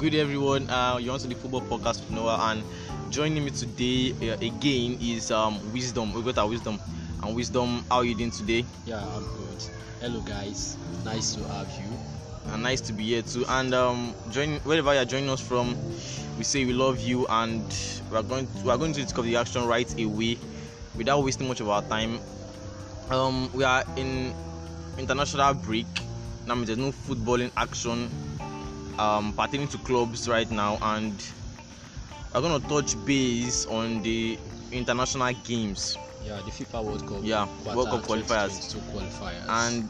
Good everyone. Uh, you're on to the football podcast with Noah, and joining me today uh, again is um, Wisdom. We got our Wisdom, and Wisdom. How are you doing today? Yeah, I'm good. Hello, guys. Nice to have you. And nice to be here too. And um, join wherever you're joining us from, we say we love you, and we're going to, we are going to discuss the action right away, without wasting much of our time. Um, we are in international break. Now there's no footballing action um, pertaining to clubs right now, and I'm gonna touch base on the international games. Yeah, the FIFA World Cup. Yeah, World Cup qualifiers. 2022 qualifiers. And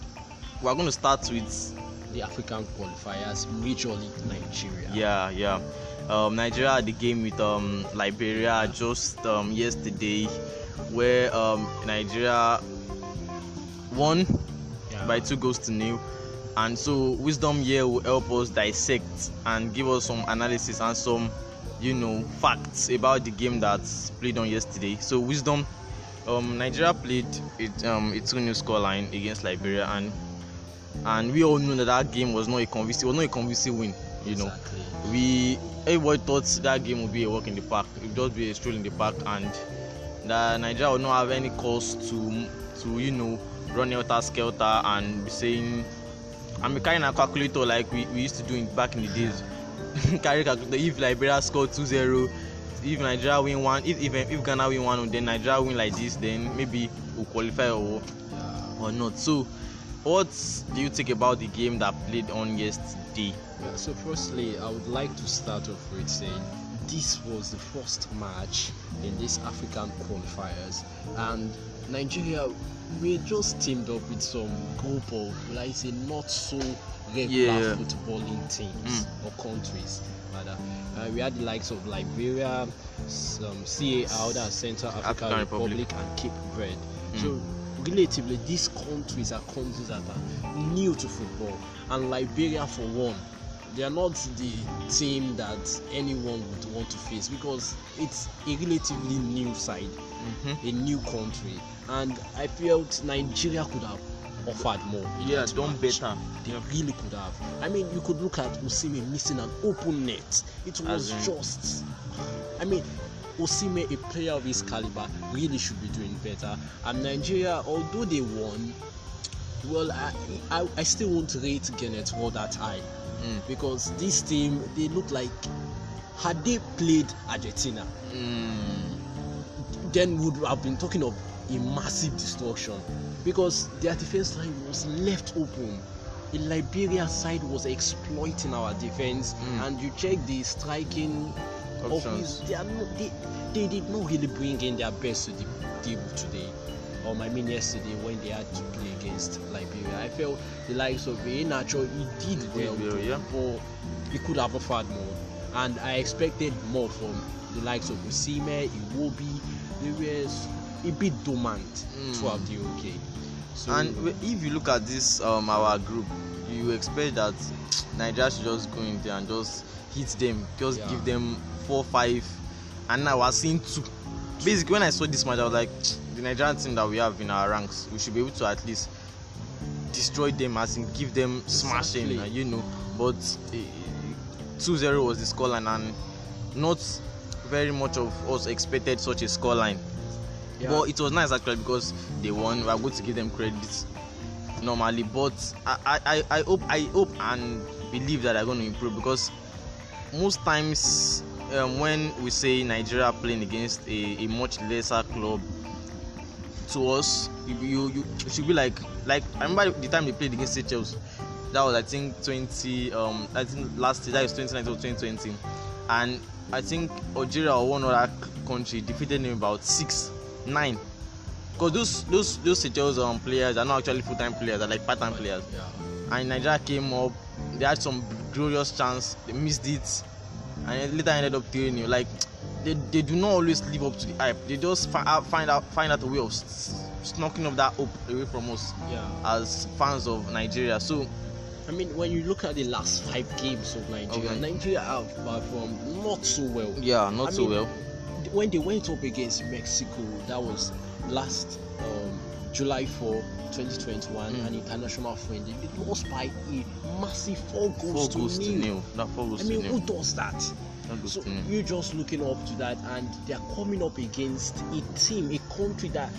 we're gonna start with the African qualifiers, majorly Nigeria. yeah, yeah. Um, Nigeria had the game with um, Liberia just um, yesterday, where um, Nigeria won Yeah. by two goals to nil. And so wisdom here will help us dissect and give us some analysis and some, you know, facts about the game that's played on yesterday. So wisdom, um, Nigeria played it um a 2 new scoreline against Liberia and and we all know that that game was not a convincing was not a convincing win. You know, Exactly. we everybody thought that game would be a walk in the park. It would just be a stroll in the park, and that Nigeria would not have any cause to to you know run helter skelter and be saying I'm a carrying a calculator like we, we used to do in back in the days. Carry calculator if Liberia score 2-0, if Nigeria win one, if if if Ghana win one, then Nigeria win like this, then maybe we'll qualify or or not. So, what do you think about the game that played on yesterday? Yeah, so firstly, I would like to start off with saying this was the first match in these African qualifiers, and Nigeria we just teamed up with some group of, I say, not so regular Yeah. footballing teams Mm. or countries. Rather, uh, we had the likes of Liberia, some CAR, that's Central African, African Republic. Republic, and Cape Verde. Mm. So relatively these countries are countries that are new to football and liberia for one they are not the team that anyone would want to face because it's a relatively new side Mm-hmm. a new country and i felt nigeria could have offered more Yeah, done match. better. they really could have i mean you could look at Osimhen missing an open net it was in- just i mean Osimhen, a player of his caliber, really should be doing better. And Nigeria, although they won, well, I, I, I still won't rate Gernot all that high Mm. because this team they look like had they played Argentina, Mm. then would have been talking of a massive destruction because their defense line was left open. The Liberia side was exploiting our defense, Mm. and you check the striking Options. office. They, they, they did not really bring in their best to the table today. Um, I mean, yesterday when they had to play against Liberia, I felt the likes of Iheanacho, he did well, well, yeah. but he could have offered more, and I expected more from the likes of Osimhen, Iwobi. They were a bit dormant Mm. throughout the OK. So And if you look at this um our group, you expect that Nigeria should just go in there and just hit them, just Yeah. give them four, five, and now we're seeing two. Basically, when I saw this match, I was like, the Nigerian team that we have in our ranks, we should be able to at least destroy them, as in give them smashing, Exactly. you know. But uh, 2-0 was the scoreline, and not very much of us expected such a scoreline. yeah, But it was nice actually because they won. We are going to give them credit normally, but I, I, I- I hope I hope and believe that they're going to improve because most times um, when we say Nigeria playing against a, a much lesser club, to us you, you you it should be like like I remember the time they played against Seychelles. That was I think 20 um I think last year that was 2019 or 2020, and I think Algeria or one other country defeated them about six nine. Because those those those Seychelles um players are not actually full time players, they're like part time players. yeah. And Nigeria came up, they had some glorious chance, they missed it, and later ended up 3 0 Like they, they do not always live up to the hype. They just fi- find out find out a way of s- snocking up that hope away from us yeah. as fans of Nigeria. So I mean, when you look at the last five games of Nigeria, Okay. Nigeria have performed not so well. yeah, not I so mean, well. When they went up against Mexico, that was last um, July 4, 2021, Mm. an international friendly. They lost by a massive four Four goals, goals to to nil. nil. That four goals I to mean, nil. who does that? So you're just looking up to that, and they're coming up against a team, a country that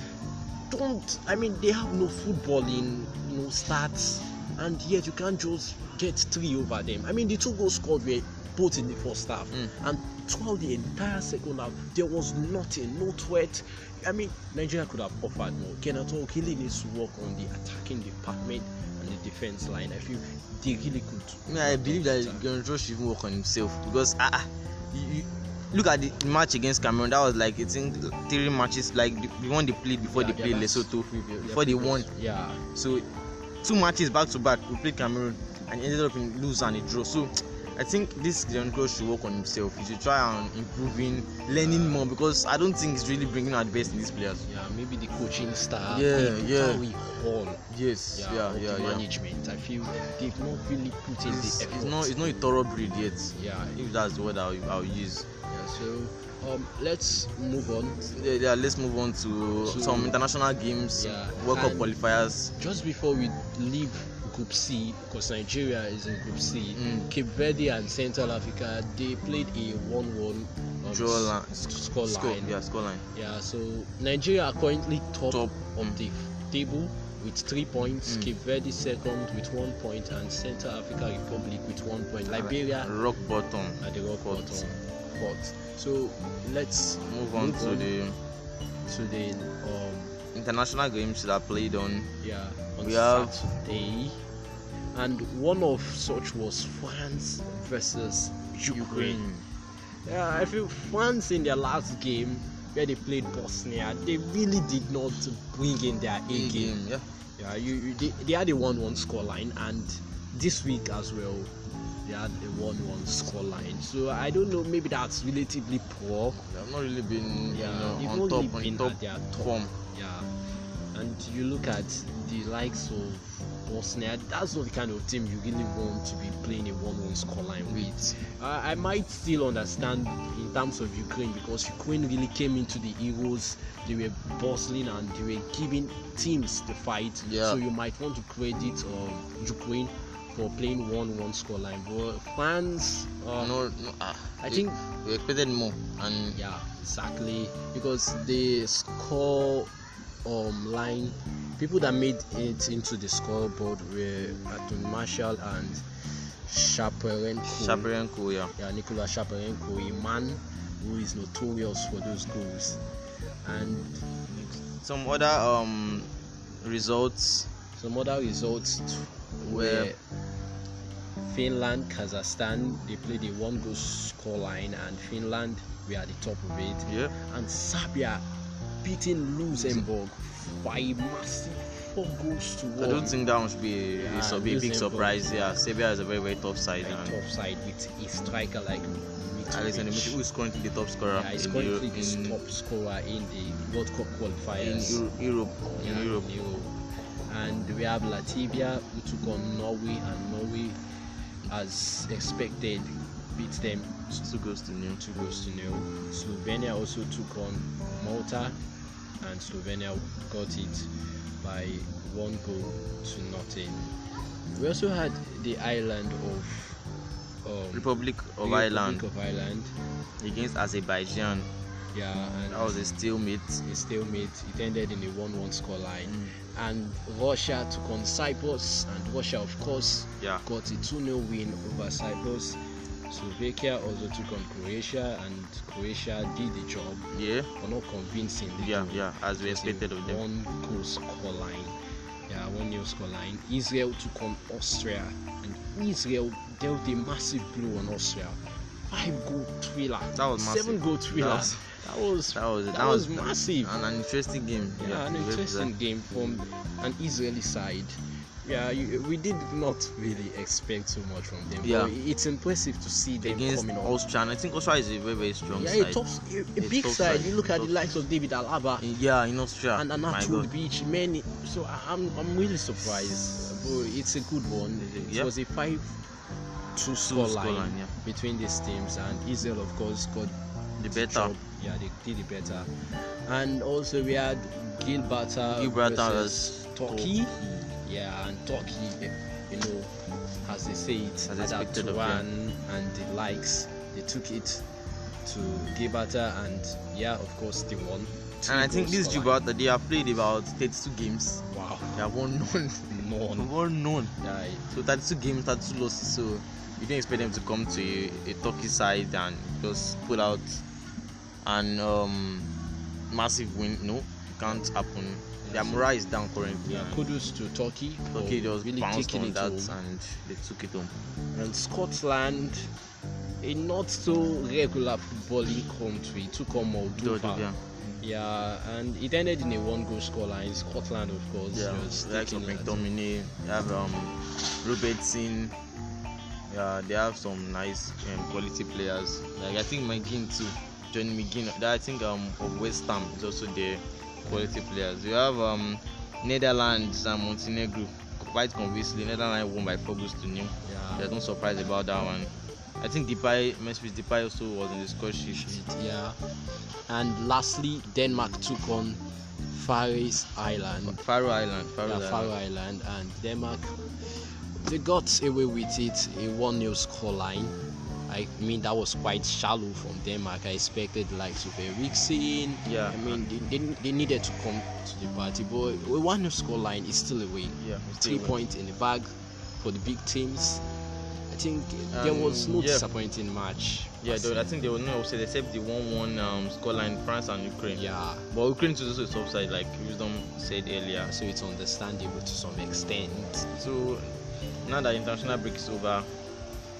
don't. I mean, they have no footballing, you know, stats, and yet you can't just get three over them. I mean, the two goals scored were both in the first half, Mm. and throughout the entire second half, there was nothing, no threat. I mean, Nigeria could have offered more. Kenato Okele needs to work on the attacking department and the defense line. I feel they really could. I, mean, I believe that Gernot should even work on himself because ah, ah, you, you look at the match against Cameroon. That was like I think three matches like the, the one they played before Yeah, they played Lesotho. previous- before they previous- won. Yeah. So two matches back to back we played Cameroon and ended up in lose and a draw. So I think this Gernot should work on himself. He should try and improving, learning more because I don't think he's really bringing out the best in these players. Yeah, maybe the coaching staff, Yeah, yeah. Hall, Yes, yeah, yeah, yeah, the yeah. management. I feel they've not really put in It's, the effort. it's not it's not a thorough breed yet. yeah, If that's the word I'll, I'll use. yeah. So um, let's move on. Yeah, yeah, let's move on to To- some international games, Yeah, World Cup qualifiers. Just before we leave Group C, because Nigeria is in Group C, Mm. Cape Verde and Central Africa they played a one-one um, Draw line, score score, line. yeah, scoreline. Yeah, so Nigeria are currently top, Top. of Mm. the table with three points. Mm. Cape Verde second with one point, and Central Africa Republic with one point. Liberia rock bottom. at the rock bottom, fourth. So let's Move on Move to on. the to the um international games that are played on. yeah on We have- Saturday, and one of such was France versus Ukraine. Yeah, I feel France in their last game where they played Bosnia, they really did not bring in their A game. yeah. Yeah, you, you they, they had a one-one scoreline, and this week as well, they had a one-one scoreline. So I don't know, maybe that's relatively poor. They have not really been Yeah, you know, on top really on top at their top. form. Yeah, and you look at the likes of Bosnia. That's not the kind of team you really want to be playing a one-one scoreline with. Uh, I might still understand in terms of Ukraine because Ukraine really came into the Euros. They were bustling and they were giving teams the fight. Yeah. So you might want to credit uh, Ukraine for playing one-one scoreline. But France, uh, no, no ah, I we- think we expected more, and yeah, exactly. Because the score um line, people that made it into the scoreboard were Anthony Martial and Shaparenko. Shaparenko, yeah. Yeah, Nikola Shaparenko, a man who is notorious for those goals. And Some other um results. some other results were Were- Finland, Kazakhstan, they played a one goal score line, and Finland were at the top of it. Yeah. and Serbia beating Luxembourg by massive four goals to one. I don't think that should be a, Yeah, a, a big surprise. Yeah, Serbia is a very very tough side, and top side with a striker like Alexander Mitrovic, who is currently the top scorer Yeah, he's in, currently Euro- the top scorer in the World Cup in qualifiers. Euro- Europe. Yeah, In Europe. Euro. And we have Latvia who took on Norway, and Norway, as expected, beat them Two goals to nil. two goals to nil. Slovenia also took on Malta, and Slovenia got it by one goal to nothing. We also had the island of um, Republic of the Ireland Republic of Ireland. against Azerbaijan. Yeah, and That was a stalemate. a stalemate. It ended in a 1-1 scoreline. Mm. And Russia took on Cyprus, and Russia, of course, Yeah. got a 2-0 win over Cyprus. Slovakia also took on Croatia, and Croatia did the job, Yeah. but not convincingly. Yeah. Yeah. As we It was a expected of them. One goal scoreline. Yeah, one nil scoreline. Israel took on Austria, and Israel dealt a massive blow on Austria. Five goal thriller. That was massive. Seven goal thriller. That was- That was That that, was, massive. and an interesting game. yeah, an fair to interesting uh, game from an Israeli side. Yeah, you, we did not really expect too much from them. Yeah. it's impressive to see them against coming. Austria. I think Austria is a very very strong Yeah, side. a, a, a A big side. side, You look at the likes of David Alaba yeah, in Austria. and My Arnautovic, many. So I'm I'm really surprised. But it's a good one. It Yeah. was a five two Two score scoreline, yeah. between these teams, and Israel, of course, got The better. job. Yeah, they did the better. And also we had Gibraltar, Gibraltar versus versus Turkey. Yeah, and Turkey, you know, as they say it, As had of one and the likes. They took it to Gibraltar, and yeah, of course they won. And I think this Gibraltar they have played about 32 games. Wow, They have won none. none. They have won none. Yeah, So 32 games, 32 losses. So you didn't expect them to come to a, a Turkey side and just pull out an um, massive win. No, it can't happen. Their morale is down currently. yeah. Kudos to Turkey. Turkey just really bounced on that home. and they took it home. and Scotland, a not so regular footballing country, took on Moldova. Yeah, Yeah, and it ended in a one-goal scoreline. Scotland, of course, yeah. Like taking of it. McTominay, they have um, Robertson. Yeah, they have some nice um, quality players. Like I think McGinn too, Johnny McGinn. That I think um of West Ham is also there. Quality players. You have um Netherlands and Montenegro. Quite convincingly, Netherlands won by four goals to nil. Yeah, There's no surprise about that one. I think Depay, Memphis Depay also was in the score sheet. yeah. And lastly, Denmark took on Faroes Island. Faroe Island. Faroe Yeah, Island. Faroe Island, and Denmark. They got away with it, a 1 0 scoreline. I mean, that was quite shallow from Denmark. I expected like be Eriksen. Yeah. I mean, they, they, they needed to come to the party, but a 1 0 scoreline is still a win. Yeah, Three points in the bag for the big teams. I think there Um, was no yeah. disappointing match. Yeah, they, I think they will not upset except the 1 1 um, scoreline France and Ukraine. Yeah, But Ukraine is also a soft side, like Wisdom said earlier. so it's understandable to some extent. So now that international break is over,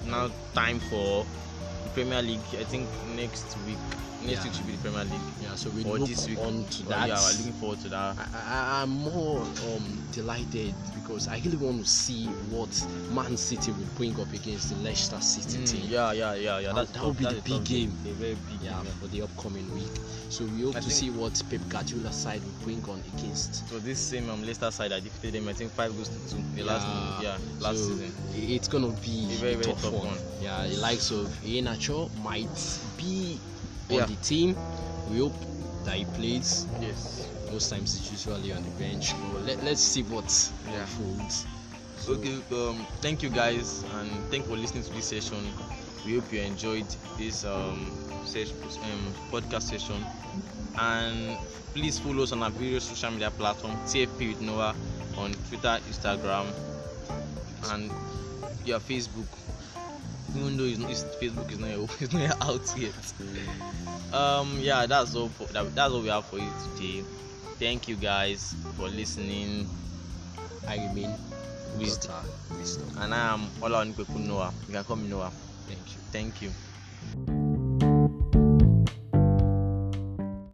now time for Premier League. I think next week, next Yeah. week should be the Premier League. Yeah, so we Or look this week. on to that. Yeah, we're looking forward to that. I, I, I'm more um, delighted because I really want to see what Man City will bring up against the Leicester City Mm, team. yeah, yeah, yeah, yeah. That- would be the big game. A very big Yeah, game. for the upcoming week. So we hope I to see what Pep Guardiola's side will bring on against. So this same um, Leicester side, I defeated them. I think five goals to two. The last, yeah, last so season. It's gonna be A very, very tough, tough one. one. Yeah, the likes of Iheanacho might be on Yeah. the team. We hope that he plays. Yes. Most times he's usually on the bench. But let, let's see what Yeah. unfolds. So, Okay, um, thank you guys, and thank you for listening to this session. We hope you enjoyed this um, ses- um podcast session, and please follow us on our various social media platforms. TFP with Noah on Twitter, Instagram, and your Facebook. Even though it's not, it's, Facebook is not it's not out yet. Um, yeah, that's all. For, that, that's all we have for you today. Thank you guys for listening. I remain Wisdom. Wisdom. and I am Ola Noah. You can call me Noah. Thank you. Thank you.